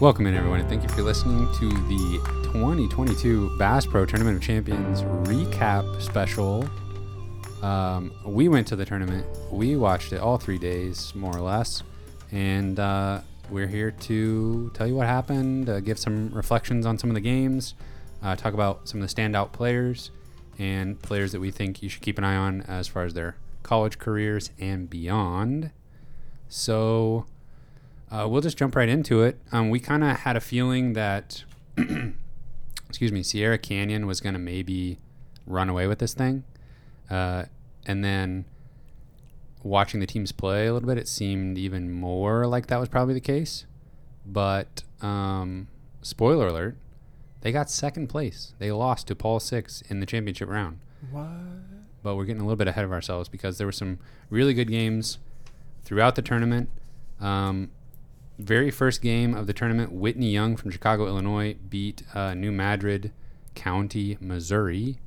Welcome in, everyone, and thank you for listening to the 2022 Bass Pro Tournament of Champions recap special. Um, we went to the tournament. We watched it all three days, more or less, and uh, we're here to tell you what happened, uh, give some reflections on some of the games, uh, talk about some of the standout players, and players that we think you should keep an eye on as far as their college careers and beyond. So uh, we'll just jump right into it. Um, we kind of had a feeling that, excuse me, Sierra Canyon was going to maybe run away with this thing. Uh, and then watching the teams play a little bit, it seemed even more like that was probably the case. But um, spoiler alert, they got second place. They lost to Paul Six in the championship round. What? But we're getting a little bit ahead of ourselves because there were some really good games throughout the tournament. Um, very first game of the tournament, Whitney Young from Chicago, Illinois, beat uh, New Madrid County, Missouri.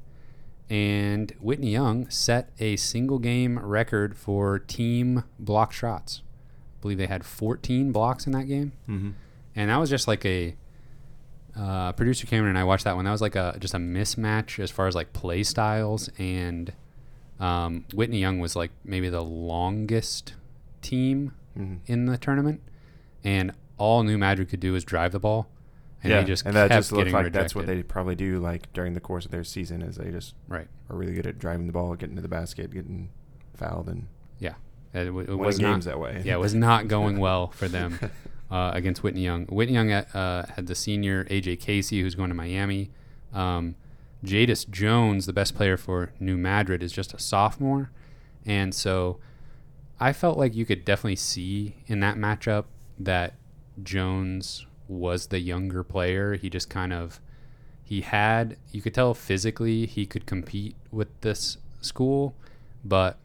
And Whitney Young set a single game record for team block shots. I believe they had 14 blocks in that game. Mm-hmm. And that was just like a uh, producer Cameron and I watched that one. That was like a just a mismatch as far as like play styles. And um, Whitney Young was like maybe the longest team Mm-hmm. in the tournament, and all New Madrid could do was drive the ball, and yeah, they just and that kept just like rejected. that's what they probably do like during the course of their season is they just right. are really good at driving the ball, getting to the basket, getting fouled, and Yeah, it, w- it was games not, that way. Yeah, it was not going well for them uh, against Whitney Young. Whitney Young uh, had the senior AJ Casey, who's going to Miami. Um, Jadis Jones, the best player for New Madrid, is just a sophomore, and so I felt like you could definitely see in that matchup that Jones was the younger player. He just kind of he had you could tell physically he could compete with this school, but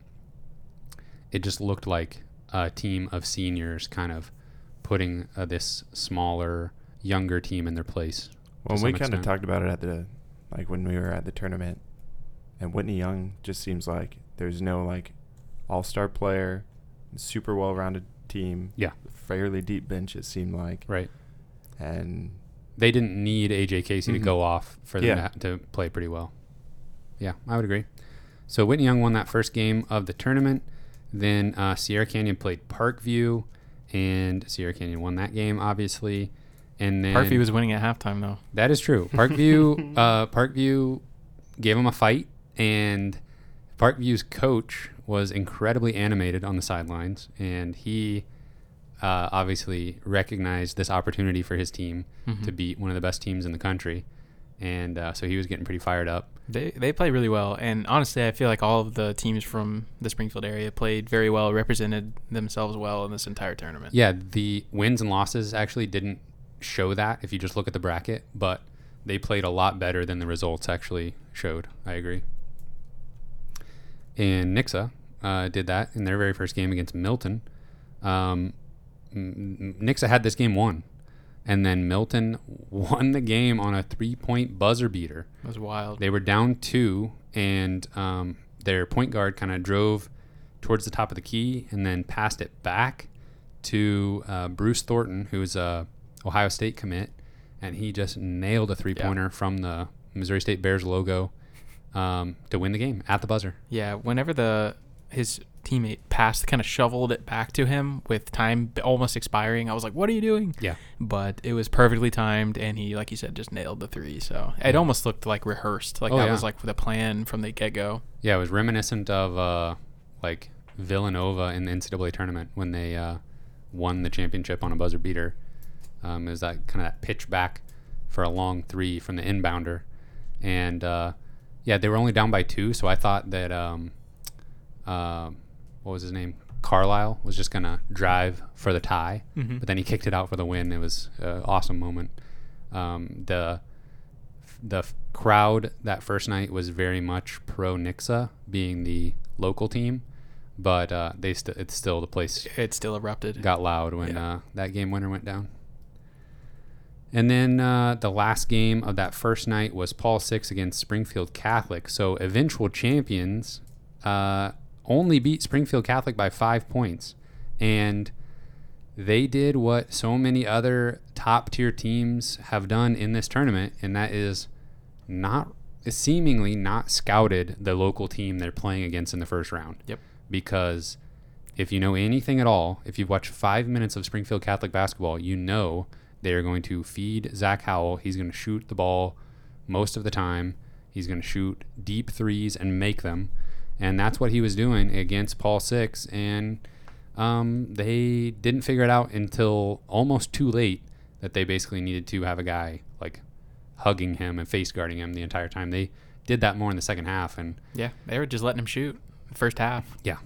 it just looked like a team of seniors kind of putting uh, this smaller, younger team in their place. Well, we kind of talked about it at the like when we were at the tournament, and Whitney Young just seems like there's no like all-star player, super well-rounded team. Yeah. fairly deep bench. It seemed like, Right. and They didn't need AJ Casey to Mhm. go off for them Yeah. to, to play pretty well. Yeah, I would agree. So Whitney Young won that first game of the tournament. Then uh, Sierra Canyon played Parkview, and Sierra Canyon won that game, obviously. And then Parkview was winning at halftime though. That is true. Parkview, uh, Parkview gave him a fight, and Parkview's coach was incredibly animated on the sidelines, and he uh, obviously recognized this opportunity for his team Mhm. to beat one of the best teams in the country, and uh, so he was getting pretty fired up. They they play really well, and honestly, I feel like all of the teams from the Springfield area played very well, represented themselves well in this entire tournament. Yeah, the wins and losses actually didn't show that if you just look at the bracket, but they played a lot better than the results actually showed. I agree. And Nixa uh, did that in their very first game against Milton. Um, Nixa had this game won, and then Milton won the game on a three-point buzzer beater. It was wild. They were down two, and um, their point guard kind of drove towards the top of the key and then passed it back to uh, Bruce Thornton, who's a Ohio State commit, and he just nailed a three-pointer from the Missouri State Bears logo um, to win the game at the buzzer. Yeah, whenever the his teammate passed, kind of shoveled it back to him with time almost expiring. I was like, "What are you doing?" Yeah. But it was perfectly timed, and he, like you said, just nailed the three. So it Yeah. almost looked like rehearsed. Like Oh, that yeah. was like the plan from the get go. Yeah, it was reminiscent of uh, like Villanova in the NCAA tournament when they uh, won the championship on a buzzer beater. Um, it was that kind of that pitch back for a long three from the inbounder, and uh, yeah, they were only down by two. So I thought that um, uh, what was his name, Carlisle, was just gonna drive for the tie, Mhm. but then he kicked it out for the win. It was an awesome moment. Um, the the crowd that first night was very much pro Nixa being the local team, but uh, they st- it's still the place It still erupted. got loud when Yeah. uh, that game winner went down. And then uh, the last game of that first night was Paul Six against Springfield Catholic. So eventual champions uh, only beat Springfield Catholic by five points, and they did what so many other top top tier teams have done in this tournament, and that is not seemingly not scouted the local team they're playing against in the first round. Yep. Because if you know anything at all, if you've watched five minutes of Springfield Catholic basketball, you know they are going to feed Zach Howell. He's going to shoot the ball most of the time. He's going to shoot deep threes and make them. And that's what he was doing against Paul Six. And um, they didn't figure it out until almost too late that they basically needed to have a guy like hugging him and face guarding him the entire time. They did that more in the second half. And Yeah, they were just letting him shoot first half. Yeah.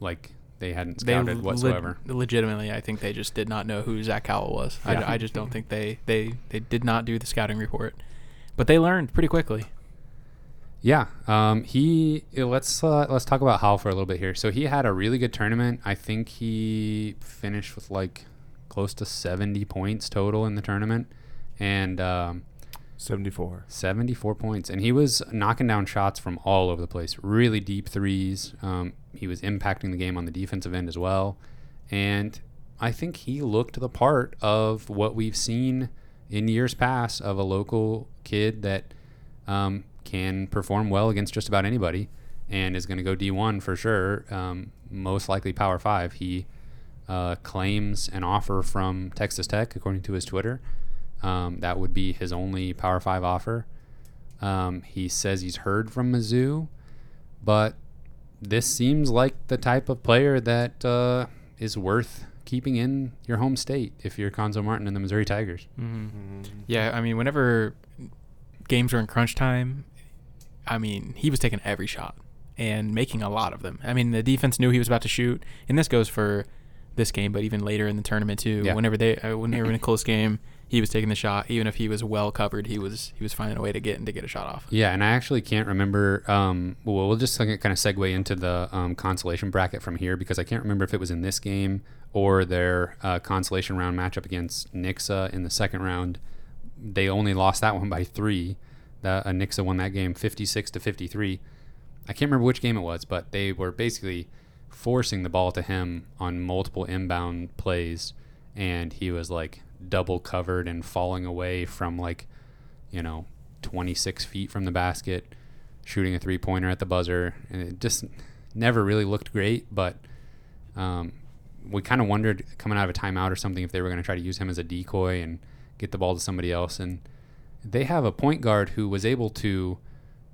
Like they hadn't They scouted le- whatsoever. legitimately, I think they just did not know who Zach Howell was. I, Yeah. I just don't think they, they, they did not do the scouting report. But they learned pretty quickly. Yeah, um, he. Let's uh, let's talk about Howell for a little bit here. So he had a really good tournament. I think he finished with like close to seventy points total in the tournament, and um, 74. seventy-four points. And he was knocking down shots from all over the place. Really deep threes. Um, he was impacting the game on the defensive end as well, and I think he looked the part of what we've seen in years past of a local kid that um, can perform well against just about anybody and is going to go D1 for sure. Um, most likely Power 5. He uh, claims an offer from Texas Tech, according to his Twitter. Um, that would be his only Power 5 offer. Um, he says he's heard from Mizzou, but this seems like the type of player that uh, is worth keeping in your home state if you're Cuonzo Martin and the Missouri Tigers. Mm-hmm. Yeah, I mean, whenever games were in crunch time, I mean, he was taking every shot and making a lot of them. I mean, the defense knew he was about to shoot, and this goes for this game, but even later in the tournament too. Yeah. Whenever they, uh, when they were in a close game, he was taking the shot. Even if he was well covered, he was he was finding a way to get and to get a shot off. Yeah, and I actually can't remember. Um, well, we'll just kind of segue into the um, consolation bracket from here because I can't remember if it was in this game or their uh, consolation round matchup against Nixa in the second round. They only lost that one by three. The, uh, Nixa won that game 56 to 53. I can't remember which game it was, but they were basically forcing the ball to him on multiple inbound plays, and he was like double covered and falling away from like, you know, 26 feet from the basket, shooting a three pointer at the buzzer, and it just never really looked great. But um, we kind of wondered coming out of a timeout or something if they were going to try to use him as a decoy and get the ball to somebody else. And they have a point guard who was able to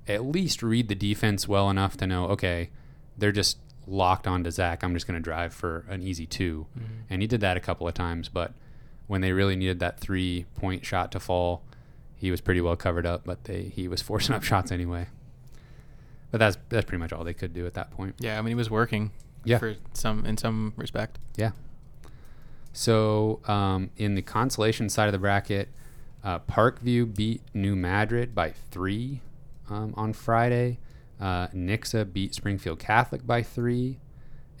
at least read the defense well enough to know, okay, they're just locked onto Zach. I'm just going to drive for an easy 2 and he did that a couple of times. But when they really needed that three point shot to fall, he was pretty well covered up. But they he was forcing up shots anyway. But that's that's pretty much all they could do at that point. Yeah, I mean, he was working. Yeah. For some in some respect. Yeah. So um, in the consolation side of the bracket, uh, Parkview beat New Madrid by three um, on Friday. Uh, Nixa beat Springfield Catholic by three,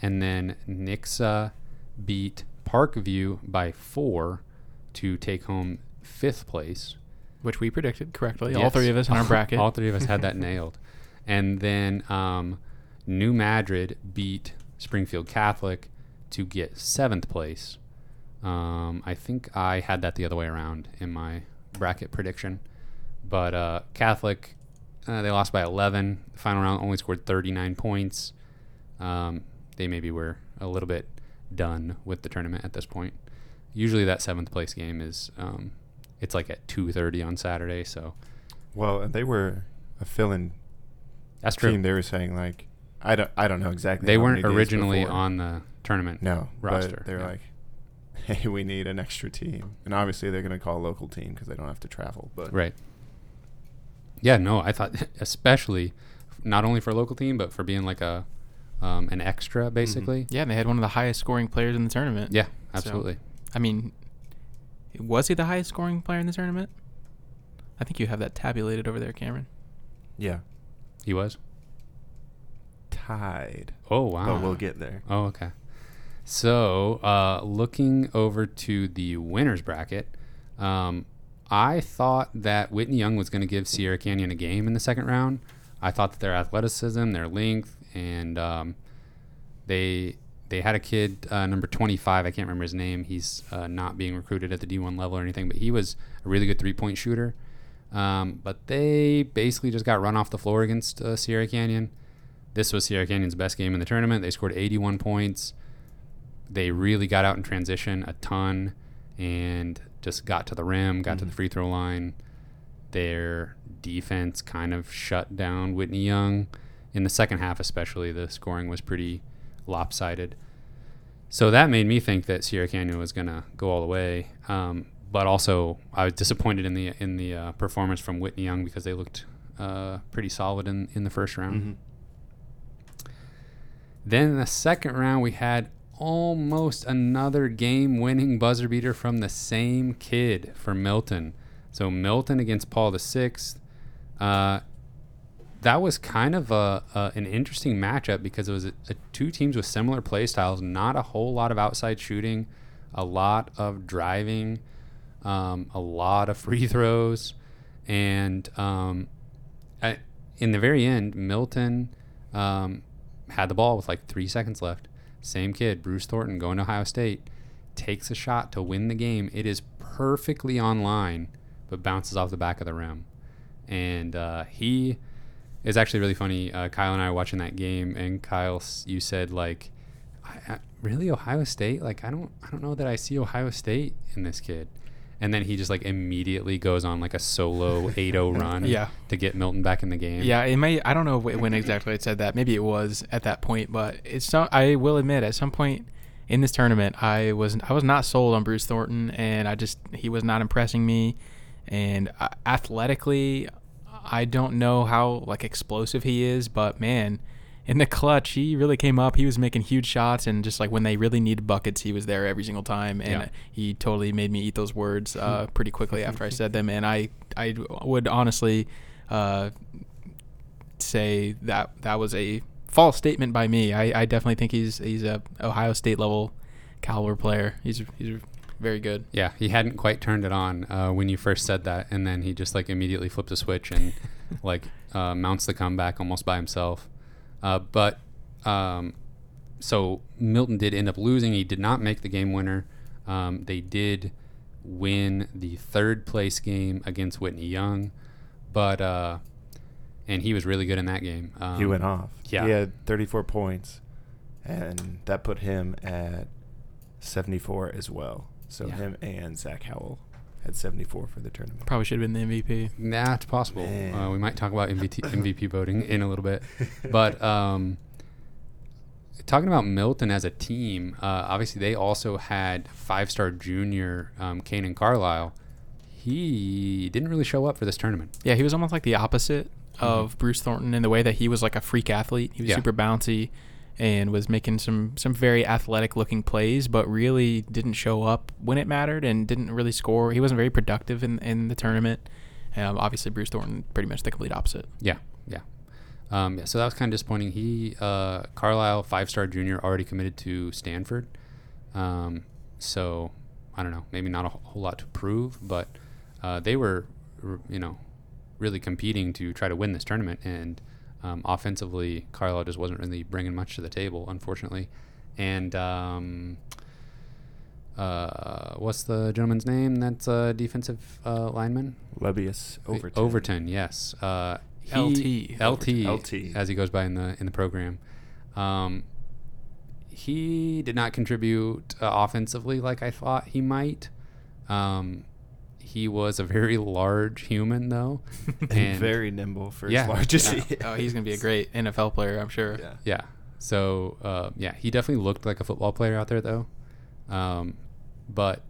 and then Nixa beat Parkview by four to take home fifth place. Which we predicted correctly. All three of us in our bracket. All three of us had that nailed. And then um, New Madrid beat Springfield Catholic to get seventh place. Um, I think I had that the other way around in my bracket prediction. But uh, Catholic, uh, they lost by 11. The final round only scored 39 points. Um, they maybe were a little bit done with the tournament at this point. Usually that seventh place game is um, it's like at 2:30 on Saturday, so Well, and they were a fill-in that's true. team. They were saying like, I don't, I don't know exactly. They weren't originally on the tournament. No, roster, they're yeah. like, hey, we need an extra team, and obviously they're going to call a local team because they don't have to travel. But Right. Yeah, no, I thought especially not only for a local team, but for being like a um, an extra, basically. Yeah, and they had one of the highest scoring players in the tournament. Yeah, So- absolutely. I mean, was he the highest scoring player in the tournament? I think you have that tabulated over there, Cameron. yeah, He was. tied. Oh wow. But we'll get there. Oh okay. So uh, looking over to the winners bracket, um, I thought that Whitney Young was going to give Sierra Canyon a game in the second round. I thought that their athleticism, their length, and um, they they had a kid, uh, number 25. I can't remember his name. He's uh, not being recruited at the D1 level or anything, but he was a really good three point shooter. Um, but they basically just got run off the floor against uh, Sierra Canyon. This was Sierra Canyon's best game in the tournament. They scored 81 points. They really got out in transition a ton and just got to the rim, got to the Mhm. free throw line. Their defense kind of shut down Whitney Young in the second half, especially. The scoring was pretty lopsided. So that made me think that Sierra Canyon was going to go all the way. Um, but also, I was disappointed in the in the uh, performance from Whitney Young because they looked uh, pretty solid in, in the first round. Mhm. Then in the second round, we had almost another game winning buzzer beater from the same kid for Milton. So Milton against Paul the Sixth. Uh, that was kind of a, a an interesting matchup because it was a, a two teams with similar play styles. Not a whole lot of outside shooting, a lot of driving, um, a lot of free throws, and um, I, in the very end, Milton um, had the ball with like three seconds left. Same kid, Bruce Thornton, going to Ohio State, takes a shot to win the game. It is perfectly on line, but bounces off the back of the rim. And uh, he is actually really funny. Uh, Kyle and I were watching that game, and Kyle, you said like, I, I, "Really, Ohio State? Like, I don't, I don't know that I see Ohio State in this kid." And then he just like immediately goes on like a solo 8-0 run Yeah. to get Milton back in the game. Yeah, it may. I don't know when exactly it said that. Maybe it was at that point, but it's. Some, I will admit, at some point in this tournament, I was I was not sold on Bruce Thornton, and I just he was not impressing me. And uh, athletically, I don't know how like explosive he is, but man, in the clutch, he really came up. He was making huge shots, and just like when they really needed buckets, he was there every single time. And Yeah. he totally made me eat those words uh, pretty quickly after I said them. And I I would honestly. Uh, say that that was a false statement by me. I, I definitely think he's he's a Ohio State level caliber player. He's he's very good. Yeah, he hadn't quite turned it on uh, when you first said that, and then he just like immediately flipped a switch and like uh, mounts the comeback almost by himself. Uh, but um, so Milton did end up losing. He did not make the game winner. Um, they did win the third place game against Whitney Young, but uh, and he was really good in that game. Um, he went off. yeah. He had 34 points, and that put him at 74 as well. So Yeah. him and Zach Howell had 74 for the tournament. Probably should have been the MVP. Nah, it's possible. Uh, we might talk about MVP, MVP voting in a little bit, but um, talking about Milton as a team, uh, obviously they also had five-star junior um, Kanaan Carlisle. He didn't really show up for this tournament. Yeah, he was almost like the opposite of Bruce Thornton in the way that he was like a freak athlete. He was Yeah. super bouncy and was making some some very athletic looking plays, but really didn't show up when it mattered and didn't really score. He wasn't very productive in in the tournament. Um, obviously, Bruce Thornton pretty much the complete opposite. Yeah, yeah. Um, yeah, so that was kind of disappointing. He, uh, Carlisle, five-star junior, already committed to Stanford. Um, so I don't know, maybe not a whole lot to prove, but uh, they were, you know, really competing to try to win this tournament. And um, offensively, Carlisle just wasn't really bringing much to the table, unfortunately. And um, uh, what's the gentleman's name? That's a defensive uh, lineman. Lebbeus Overton. Overton, yes. Uh, he- LT. LT, LT. as he goes by in the in the program. Um, he did not contribute uh, offensively like I thought he might. Um, he was a very large human, though, and, very nimble for Yeah. as large as Yeah. he oh, he's gonna be a great NFL player, I'm sure. Yeah. Yeah. So uh, yeah, he definitely looked like a football player out there, though. Um, but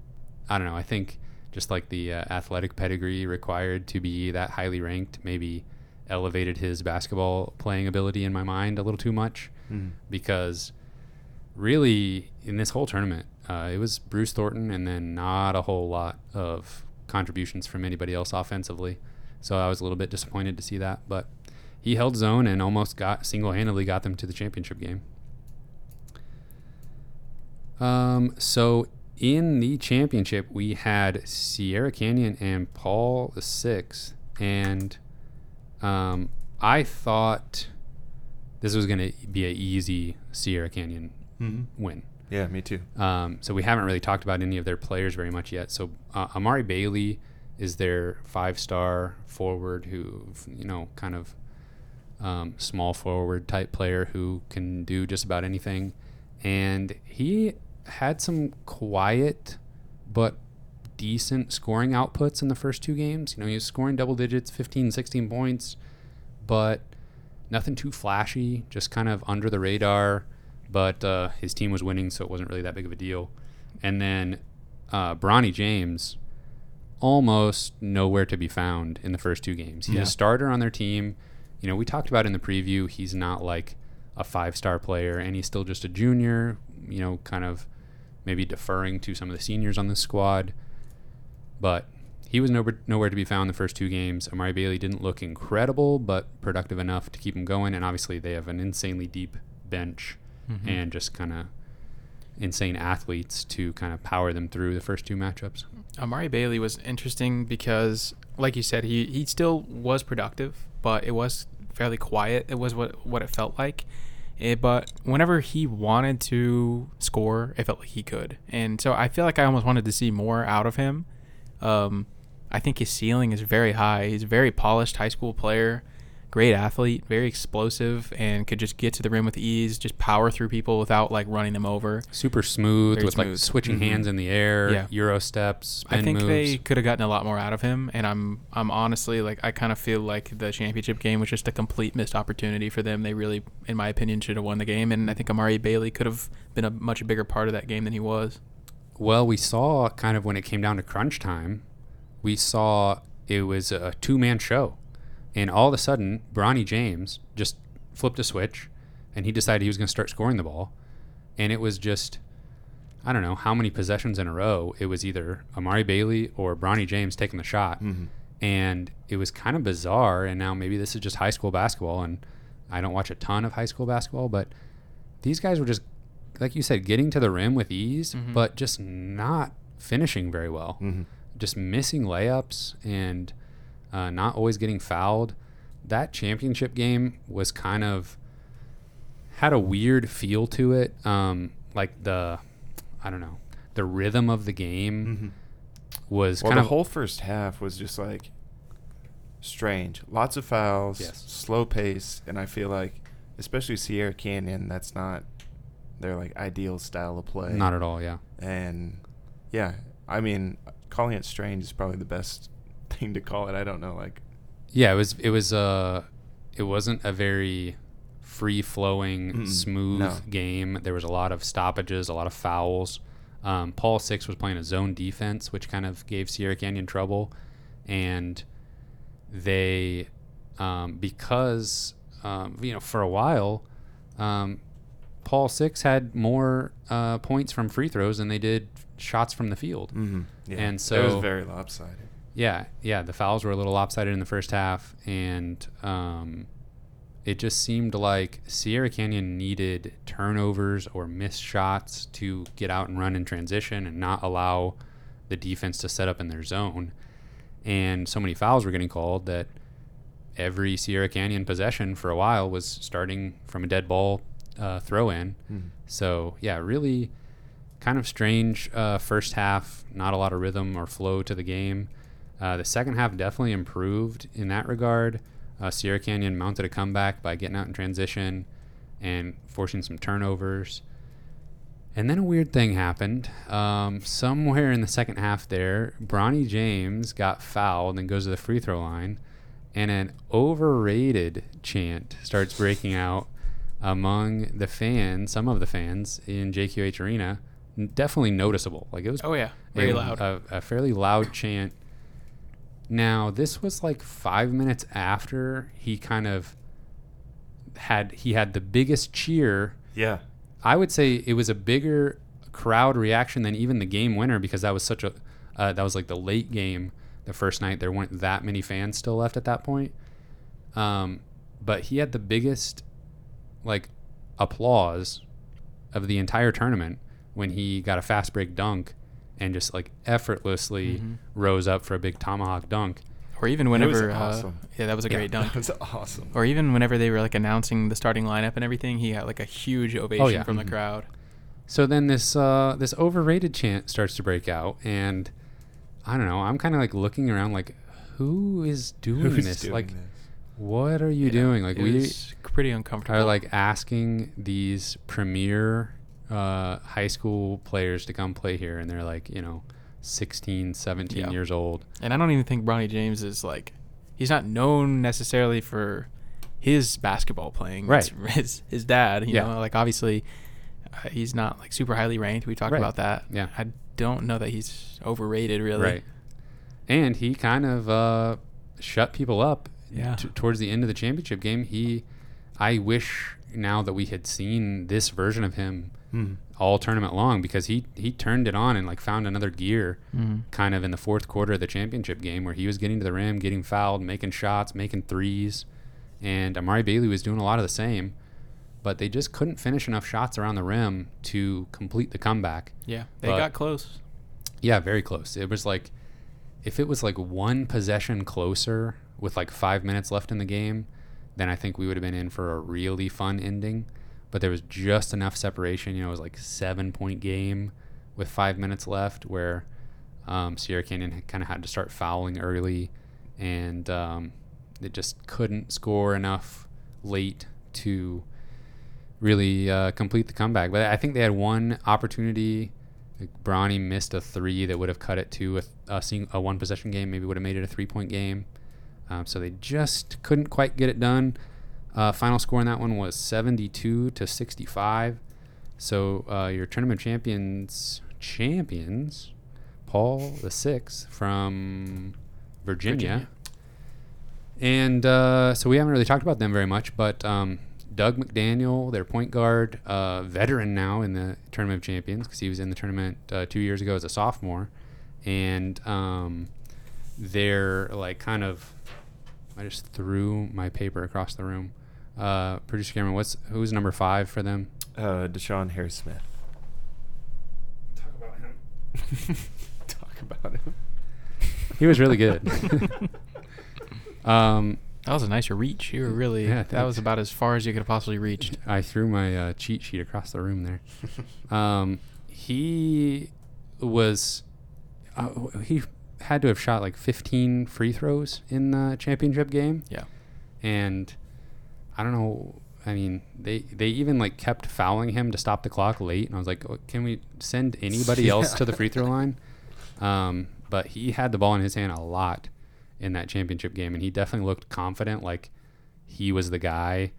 I don't know. I think just like the uh, athletic pedigree required to be that highly ranked, maybe elevated his basketball playing ability in my mind a little too much. Mm. Because really, in this whole tournament, uh, it was Bruce Thornton, and then not a whole lot of contributions from anybody else offensively. So I was a little bit disappointed to see that, but he held zone and almost got single-handedly got them to the championship game. Um, so in the championship, we had Sierra Canyon and Paul the Sixth, and um, I thought this was going to be an easy Sierra Canyon Mhm. win. Yeah, me too. Um, so we haven't really talked about any of their players very much yet. So uh, Amari Bailey is their five-star forward who, you know, kind of um, small forward type player who can do just about anything. And he had some quiet but decent scoring outputs in the first two games. You know, he was scoring double digits, 15, 16 points, but nothing too flashy, just kind of under the radar. But uh, his team was winning, so it wasn't really that big of a deal. And then uh, Bronny James, almost nowhere to be found in the first two games. He's Yeah. a starter on their team. You know, we talked about in the preview, he's not like a five star player, and he's still just a junior, you know, kind of maybe deferring to some of the seniors on the squad. But he was nowhere, nowhere to be found the first two games. Amari Bailey didn't look incredible, but productive enough to keep him going. And obviously, they have an insanely deep bench Mhm. and just kind of insane athletes to kind of power them through the first two matchups. Amari Bailey was interesting because, like you said, he, he still was productive, but it was fairly quiet. It was what what it felt like. Eh, but whenever he wanted to score, it felt like he could, and so I feel like I almost wanted to see more out of him. Um, I think his ceiling is very high. He's a very polished high school player, great athlete, very explosive, and could just get to the rim with ease, just power through people without like running them over. Super smooth Very with like smooth. switching Mhm. hands in the air, Yeah. euro steps, spin I think moves. they could have gotten a lot more out of him, and I'm I'm honestly like I kind of feel like the championship game was just a complete missed opportunity for them. They really, in my opinion, should have won the game, and I think Amari Bailey could have been a much bigger part of that game than he was. Well, we saw kind of when it came down to crunch time, we saw it was a two man show. And all of a sudden, Bronny James just flipped a switch and he decided he was going to start scoring the ball. And it was just, I don't know how many possessions in a row. It was either Amari Bailey or Bronny James taking the shot. Mhm. And it was kind of bizarre. And now maybe this is just high school basketball. And I don't watch a ton of high school basketball, but these guys were just, like you said, getting to the rim with ease, Mhm. but just not finishing very well. Mhm. Just missing layups and uh, not always getting fouled. That championship game was kind of had a weird feel to it. Um, like the, I don't know, the rhythm of the game Mhm. was Well, kind the of whole first half was just like strange. Lots of fouls, Yes. slow pace, and I feel like, especially Sierra Canyon, that's not their like ideal style of play. not at all. Yeah. And yeah, I mean, calling it strange is probably the best thing to call it. I don't know, like Yeah, it was. It was. Uh, it wasn't a very free flowing, Mm-mm, smooth no. game. There was a lot of stoppages, a lot of fouls. Um, Paul Six was playing a zone defense, which kind of gave Sierra Canyon trouble, and they, um, because um, you know, for a while, um, Paul Six had more uh, points from free throws than they did shots from the field. mm-hmm. yeah. And so it was very lopsided. Yeah, yeah. The fouls were a little lopsided in the first half, and um, it just seemed like Sierra Canyon needed turnovers or missed shots to get out and run in transition and not allow the defense to set up in their zone. And so many fouls were getting called that every Sierra Canyon possession for a while was starting from a dead ball uh, throw in. Mhm. So yeah, really kind of strange uh, first half. Not a lot of rhythm or flow to the game. Uh, the second half definitely improved in that regard. Uh, Sierra Canyon mounted a comeback by getting out in transition and forcing some turnovers. And then a weird thing happened. Um, somewhere in the second half, there, Bronny James got fouled and goes to the free throw line, and an overrated chant starts breaking out among the fans, some of the fans in JQH Arena. Definitely noticeable. Like it was Oh yeah, very a, loud. A, a fairly loud chant. Now, this was like five minutes after he kind of had he had the biggest cheer. Yeah. I would say it was a bigger crowd reaction than even the game winner because that was such a uh, that was like the late game the first night. There weren't that many fans still left at that point. Um, but he had the biggest like applause of the entire tournament when he got a fast break dunk and just like effortlessly Mhm. rose up for a big tomahawk dunk. or even It was whenever, uh, awesome. yeah, that was a Yeah. great dunk. That was awesome. Or even whenever they were like announcing the starting lineup and everything, he got like a huge ovation Oh, yeah. from the Mhm. crowd. So then this uh, this overrated chant starts to break out, and I don't know. I'm kind of like looking around, like, who is doing Who's this? doing like, this? what are you Yeah, doing? Like, it we was pretty uncomfortable. are like asking these premier uh, high school players to come play here, and they're like, you know, 16, 17 Yeah. years old. And I don't even think Bronny James is like he's not known necessarily for his basketball playing. Right. It's his his dad, you Yeah. know, like obviously uh, he's not like super highly ranked. We talked Right. about that. Yeah. I don't know that he's overrated really. Right. And he kind of uh, shut people up Yeah. t- towards the end of the championship game. He, I wish now that we had seen this version of him Hmm. all tournament long because he he turned it on and like found another gear hmm kind of in the fourth quarter of the championship game where he was getting to the rim, getting fouled, making shots, making threes, and Amari Bailey was doing a lot of the same, but they just couldn't finish enough shots around the rim to complete the comeback. Yeah. They But- got close. Yeah, very close. It was like if it was like one possession closer with like five minutes left in the game, then I think we would have been in for a really fun ending. But there was just enough separation. You know, it was like seven point game with five minutes left where um, Sierra Canyon kind of had to start fouling early, and um, they just couldn't score enough late to really uh, complete the comeback. But I think they had one opportunity. Like Bronny missed a three that would have cut it to a, a, a one possession game. Maybe would have made it a three point game. Um, so they just couldn't quite get it done. Uh, final score in that one was 72 to 65. So uh, your tournament champions, champions, Paul the Sixth from Virginia. Virginia. And uh, so we haven't really talked about them very much, but um, Dug McDaniel, their point guard, uh, veteran now in the Tournament of Champions because he was in the tournament uh, two years ago as a sophomore, and um, they're like kind of. I just threw my paper across the room. Uh, Producer Cameron, what's who's number five for them? Uh, DeShawn Harris Smith. Talk about him. Talk about him. He was really good. um, That was a nicer reach. You were really Yeah, that was about as far as you could have possibly reached. I threw my uh, cheat sheet across the room there. Um, he was uh, he had to have shot like 15 free throws in the championship game, Yeah. and I don't know. I mean, they they even like kept fouling him to stop the clock late, and I was like, "Oh, can we send anybody else to the free throw line? Um, but he had the ball in his hand a lot in that championship game, and he definitely looked confident, like he was the guy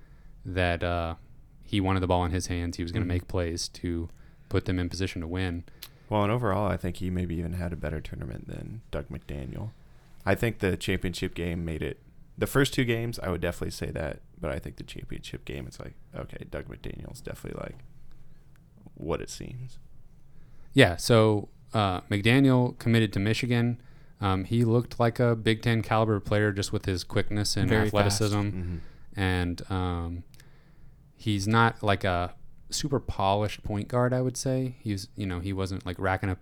that uh, he wanted the ball in his hands. He was going to Mhm. make plays to put them in position to win. Well, and overall, I think he maybe even had a better tournament than Dug McDaniel. I think the championship game made it. The first two games, I would definitely say that, but I think the championship game, it's like, okay, Dug McDaniel's definitely like what it seems. Yeah, so uh, McDaniel committed to Michigan. Um, he looked like a Big Ten caliber player just with his quickness and Very athleticism. Mhm. and um, he's not like a super polished point guard. I would say he's you know he wasn't like racking up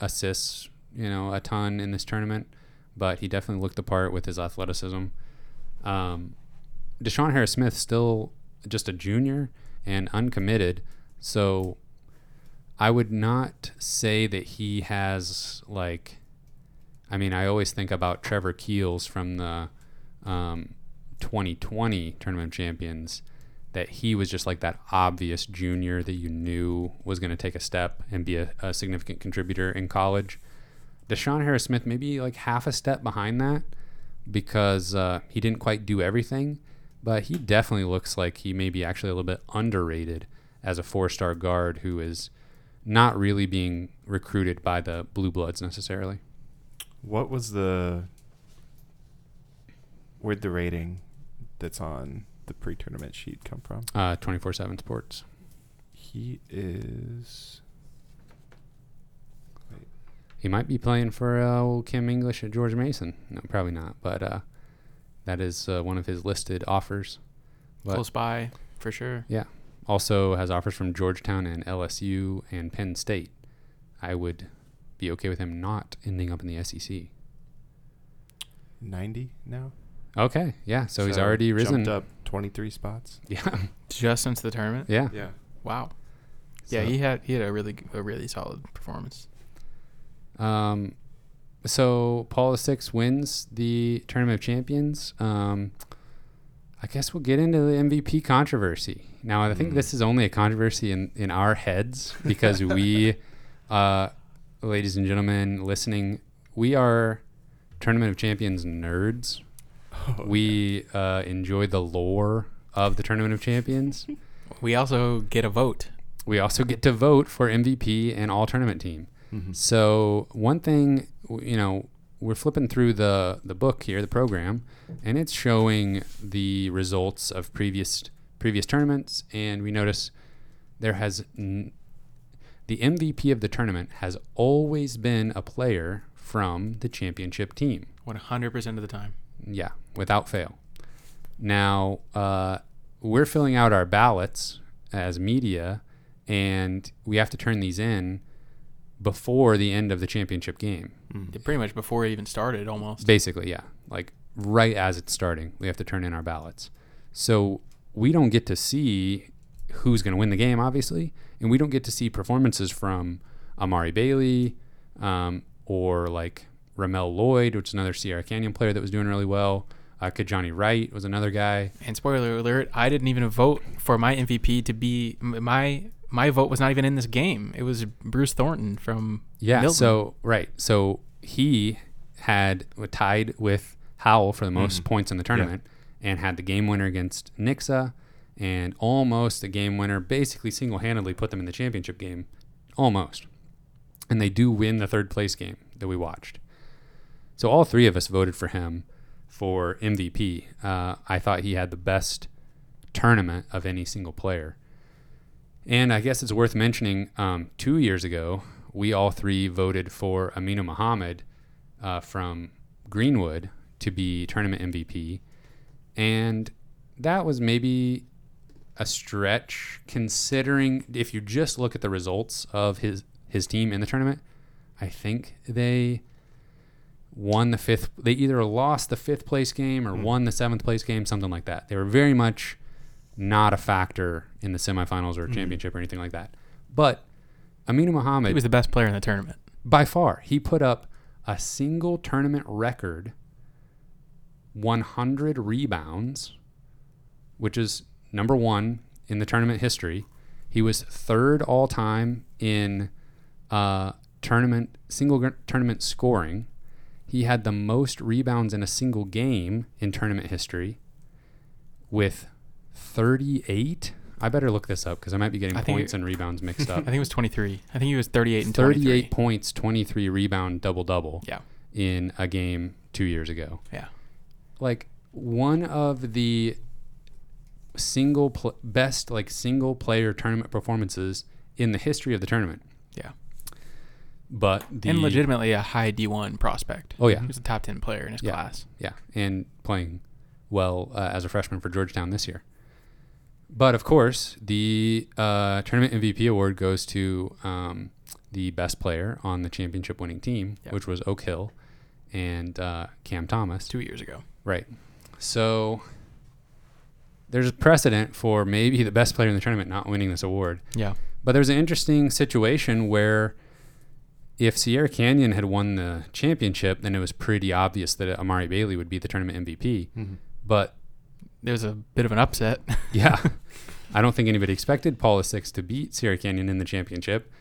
assists you know a ton in this tournament, but he definitely looked the part with his athleticism. Um, DeShawn Harris Smith still just a junior and uncommitted, so I would not say that he has like. I mean, I always think about Trevor Keels from the um, 2020 tournament champions that he was just like that obvious junior that you knew was going to take a step and be a, a significant contributor in college. DeShawn Harris Smith maybe like half a step behind that because uh, he didn't quite do everything, but he definitely looks like he may be actually a little bit underrated as a four star guard who is not really being recruited by the Blue Bloods necessarily. What was the where'd the rating that's on the pre-tournament sheet come from? Uh, 24 7 sports. He is. He might be playing for uh, old Kim English at George Mason. No, probably not, but uh, that is uh, one of his listed offers. But Close by for sure. yeah, also has offers from Georgetown and LSU and Penn State. I would be okay with him not ending up in the SEC. 90 now. Okay, yeah, so, he's already risen. Jumped up 23 spots. Yeah, Just since the tournament. yeah. Yeah. Wow. Yeah, So- he had he had a really g- a really solid performance. Um, so Paul Six wins the Tournament of Champions. Um, I guess we'll get into the MVP controversy. Now, I think Mm. this is only a controversy in, in our heads because we, uh, ladies and gentlemen listening, we are Tournament of Champions nerds. Oh, We uh, enjoy the lore of the Tournament of Champions. We also get a vote. We also get to vote for MVP and all tournament team. Mhm. So one thing, you know, we're flipping through the the book here, the program, and it's showing the results of previous previous tournaments, and we notice there has n- the MVP of the tournament has always been a player from the championship team. One hundred percent of the time. Yeah, without fail. Now, uh, we're filling out our ballots as media, and we have to turn these in before the end of the championship game. Mm. Pretty much before it even started, almost. Basically, yeah. Like right as it's starting, we have to turn in our ballots. So we don't get to see who's going to win the game, obviously, and we don't get to see performances from Amari Bailey um, or like Ramel Lloyd, which is another Sierra Canyon player that was doing really well. Uh, Kijani Wright was another guy. And spoiler alert, I didn't even vote for my MVP to be my my vote was not even in this game. It was Bruce Thornton from Yeah. Milton. So right. So he had tied with Howell for the most Mhm. points in the tournament, and had the game winner against Nixa, and almost a game winner. Basically, single handedly put them in the championship game, almost. And they do win the third place game that we watched. So all three of us voted for him for MVP. Uh, I thought he had the best tournament of any single player. And I guess it's worth mentioning um, two years ago, we all three voted for Aminu Mohammed uh, from Greenwood to be tournament MVP. And that was maybe a stretch considering if you just look at the results of his, his team in the tournament, I think they won the fifth. They either lost the fifth place game or Mm. won the seventh place game, something like that. They were very much not a factor in the semifinals or Mhm. championship or anything like that. But Aminu Mohammed, he was the best player in the tournament. by far, he put up a single tournament record 100 rebounds, which is number one in the tournament history. He was third all time in uh, tournament single gr- tournament scoring. He had the most rebounds in a single game in tournament history with 38. I better look this up because I might be getting I think points it- and rebounds mixed up. I up. think it was 23. I think he was 38 and 23. 38 points, 23 rebound, double double Yeah. in a game two years ago. Yeah. Like one of the single pl- best like single player tournament performances in the history of the tournament. Yeah. But the and legitimately a high D1 prospect. Oh yeah, He was a top 10 player in his Yeah. class. yeah, and playing well uh, as a freshman for Georgetown this year. But of course, the uh, tournament MVP award goes to um, the best player on the championship winning team, Yep. which was Oak Hill and uh, Cam Thomas. Two years ago. Right. So there's a precedent for maybe the best player in the tournament not winning this award. Yeah. But there's an interesting situation where if Sierra Canyon had won the championship, then it was pretty obvious that Amari Bailey would be the tournament MVP. Mhm. But There's a bit of an upset. yeah, I don't think anybody expected Paula Six to beat Sierra Canyon in the championship.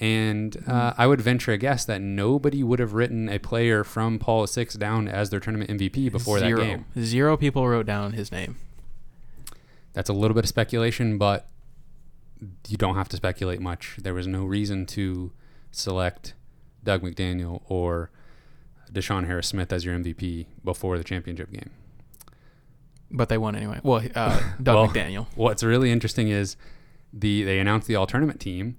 And uh, I would venture a guess that nobody would have written a player from Paula Six down as their tournament MVP before Zero. that game. Zero people wrote down his name. That's a little bit of speculation, but you don't have to speculate much. There was no reason to select Dug McDaniel or DeShawn Harris Smith as your MVP before the championship game. But they won anyway. Well, uh, Dug Well- McDaniel. What's really interesting is the they announced the all tournament team.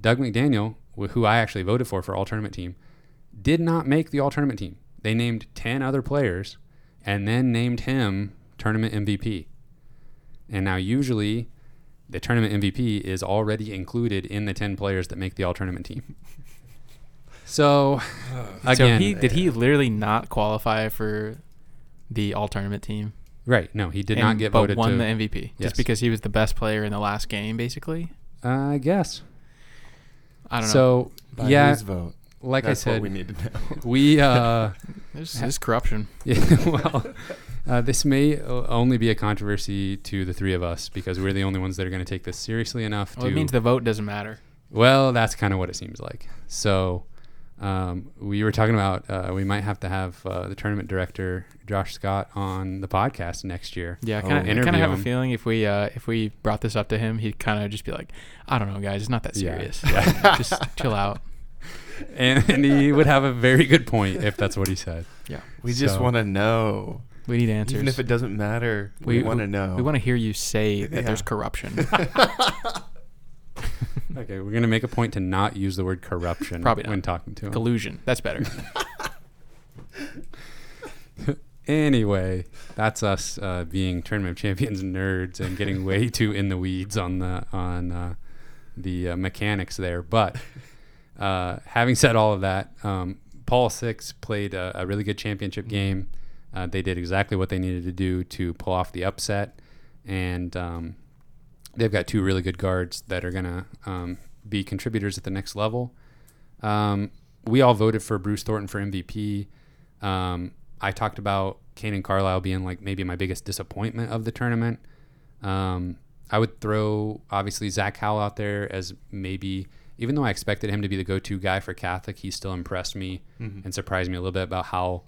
Dug McDaniel, who I actually voted for for all tournament team, did not make the all tournament team. They named 10 other players and then named him tournament MVP. And now usually the tournament MVP is already included in the 10 players that make the all tournament team. So, again, so he did he literally not qualify for the all tournament team? Right, no, he did not And- get but voted won to the MVP Yes. just because he was the best player in the last game, basically. I guess. I don't know. So yeah, whose vote? like That's I what said, we need to know. we uh, There's, there's corruption. yeah, well, uh, this may only be a controversy to the three of us because we're the only ones that are going to take this seriously enough Well, to. it means the vote doesn't matter. Well, that's kind of what it seems like. So, um, we were talking about uh, we might have to have uh, the tournament director Josh Scott on the podcast next year. Yeah, I Oh. kind of kind of Interview have a feeling if we uh, if we brought this up to him, he'd kind of just be like, "I don't know, guys, it's not that serious. Yeah. just chill out." and, and he would have a very good point if that's what he said. Yeah, We just want to know. we need answers. Even if it doesn't matter, we, We- want to know. we want to hear you say that Yeah. there's corruption. Okay, we're gonna make a point to not use the word corruption Probably not. when talking to him. Collusion. That's better. Anyway, that's us uh, being tournament of champions nerds and getting way too in the weeds on the on uh, the uh, mechanics there. But uh, having said all of that, um, Paul Six played a, a really good championship game. Uh, they did exactly what they needed to do to pull off the upset, and um, they've got two really good guards that are gonna um, be contributors at the next level. Um, we all voted for Bruce Thornton for MVP. Um, I talked about Kanaan Carlisle being like maybe my biggest disappointment of the tournament. Um, I would throw obviously Zach Howell out there as maybe, even though I expected him to be the go-to guy for Catholic, he still impressed me Mhm. and surprised me a little bit about how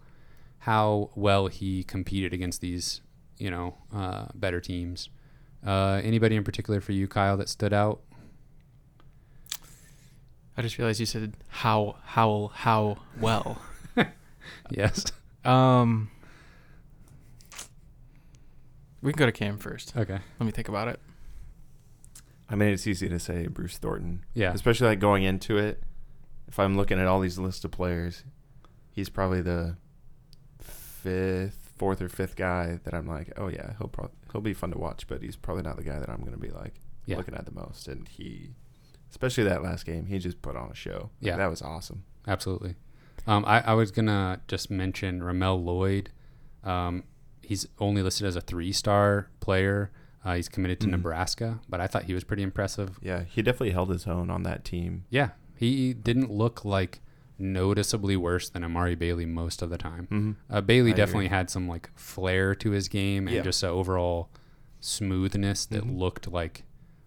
how well he competed against these you know uh, better teams. Uh, anybody in particular for you, Kyle, that stood out? I just realized you said how how how well. Yes. Um, we can go to Cam first. Okay. Let me think about it. I mean, it's easy to say Bruce Thornton. Yeah. Especially like going into it. If I'm looking at all these lists of players, he's probably the fifth, fourth or fifth guy that I'm like, oh yeah, he'll probably he'll be fun to watch, but he's probably not the guy that I'm going to be like Yeah. looking at the most. And he, especially that last game, he just put on a show. Like, Yeah. that was awesome. Absolutely. Um, I, I was gonna just mention Ramel Lloyd. Um, he's only listed as a three-star player. Uh, he's committed to Mhm. Nebraska, but I thought he was pretty impressive. Yeah, he definitely held his own on that team. Yeah, he didn't look like noticeably worse than Amari Bailey most of the time. Mm-hmm. Uh, Bailey I agree. definitely had some like flair to his game and Yeah. just overall smoothness that Mhm. looked like,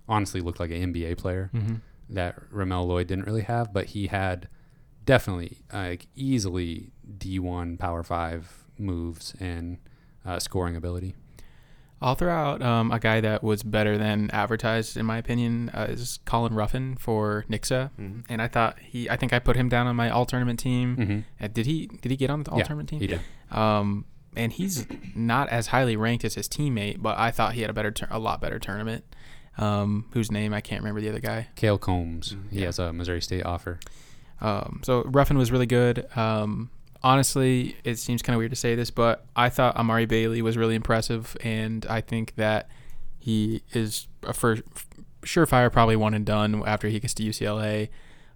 honestly, looked like an NBA player Mm-hmm. that Ramel Lloyd didn't really have, but he had definitely like easily D1 Power Five moves and uh, scoring ability. I'll throw out um, a guy that was better than advertised, in my opinion, uh, is Colin Ruffin for Nixa. Mm-hmm. And I thought he, I think I put him down on my all tournament team. Mm-hmm. Uh, did he? Did he get on the all Yeah, tournament team? He did. Um, and he's not as highly ranked as his teammate, but I thought he had a better, tur- a lot better tournament. Um, whose name I can't remember the other guy. Kale Combs. Mhm. He Yeah. has a Missouri State offer. Um, so Ruffin was really good. Um, honestly, it seems kind of weird to say this, but I thought Amari Bailey was really impressive, and I think that he is a first, surefire, probably one and done after he gets to UCLA.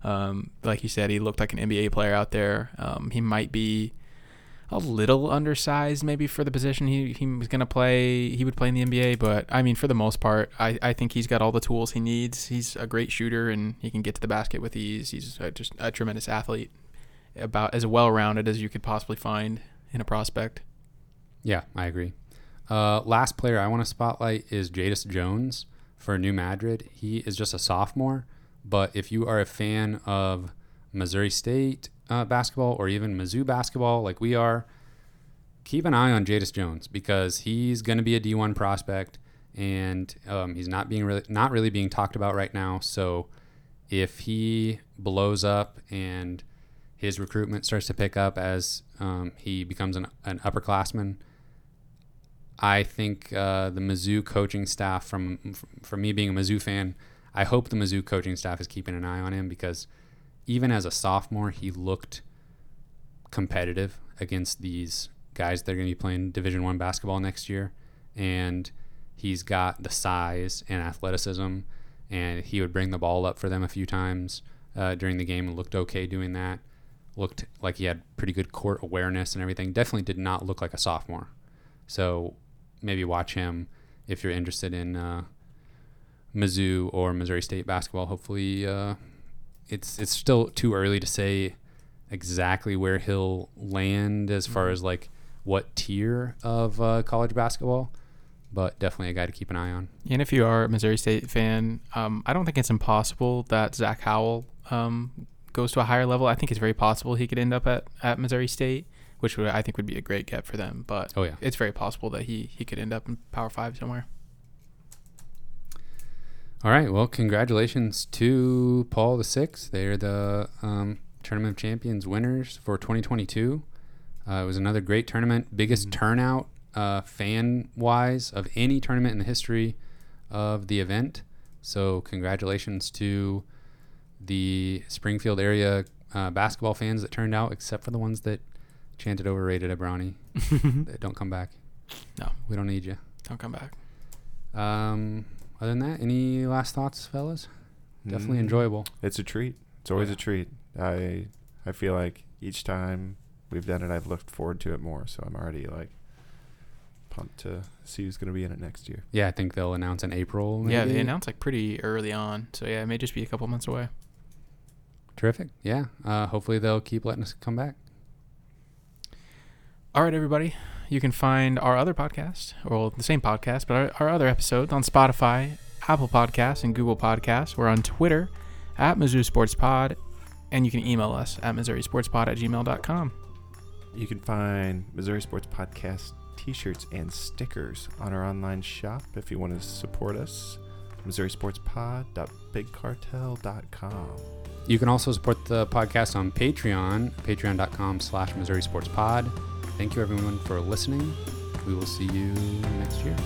Um, like you said, he looked like an NBA player out there. Um, he might be a little undersized maybe for the position he, he was going to play. He would play in the NBA, but I mean, for the most part, I, I think he's got all the tools he needs. He's a great shooter and he can get to the basket with ease. He's a, just a tremendous athlete, about as well rounded as you could possibly find in a prospect. Yeah, I agree. Uh, last player I want to spotlight is Jadis Jones for New Madrid. He is just a sophomore, but if you are a fan of Missouri State uh, basketball or even Mizzou basketball, like we are, keep an eye on Jadis Jones because he's going to be a D1 prospect, and um, he's not being really not really being talked about right now. So if he blows up and his recruitment starts to pick up as um, he becomes an, an upperclassman. I think uh, the Mizzou coaching staff, from from me being a Mizzou fan, I hope the Mizzou coaching staff is keeping an eye on him because even as a sophomore, he looked competitive against these guys that are going to be playing Division One basketball next year, and he's got the size and athleticism, and he would bring the ball up for them a few times uh, during the game and looked okay doing that. Looked like he had pretty good court awareness and everything. Definitely did not look like a sophomore. So maybe watch him if you're interested in uh, Mizzou or Missouri State basketball. Hopefully, uh, it's it's still too early to say exactly where he'll land as far as like what tier of uh, college basketball, but definitely a guy to keep an eye on. And if you are a Missouri State fan, um, I don't think it's impossible that Zach Howell um, goes to a higher level. I think it's very possible he could end up at, at Missouri State, which would, I think would be a great get for them. But Oh yeah. it's very possible that he, he could end up in Power Five somewhere. All right. Well, congratulations to Paul the Sixth. They're the um, tournament of champions winners for 2022. Uh, it was another great tournament, biggest Mhm. turnout uh, fan wise of any tournament in the history of the event. So congratulations to the Springfield area uh, basketball fans that turned out, except for the ones that chanted overrated at Bronny. That don't come back. No. we don't need you. Don't come back. Um, other than that, any last thoughts, fellas? Definitely Mm, enjoyable. It's a treat. It's always Yeah. a treat. I I feel like each time we've done it, I've looked forward to it more. So I'm already like pumped to see who's going to be in it next year. Yeah, I think they'll announce in April. Yeah, they maybe. announced like pretty early on. So yeah, it may just be a couple months away. Terrific. Yeah. Uh, hopefully they'll keep letting us come back. All right, everybody. You can find our other podcast, or the same podcast, but our, our other episodes on Spotify, Apple Podcasts, and Google Podcasts. We're on Twitter at Mizzou Sports Pod, and you can email us at MissouriSportsPod at gmail.com. You can find Missouri Sports Podcast t-shirts and stickers on our online shop if you want to support us. MissouriSportsPod.BigCartel.com. You can also support the podcast on Patreon, patreon.com slash Missouri Sports Pod. Thank you everyone for listening. We will see you next year.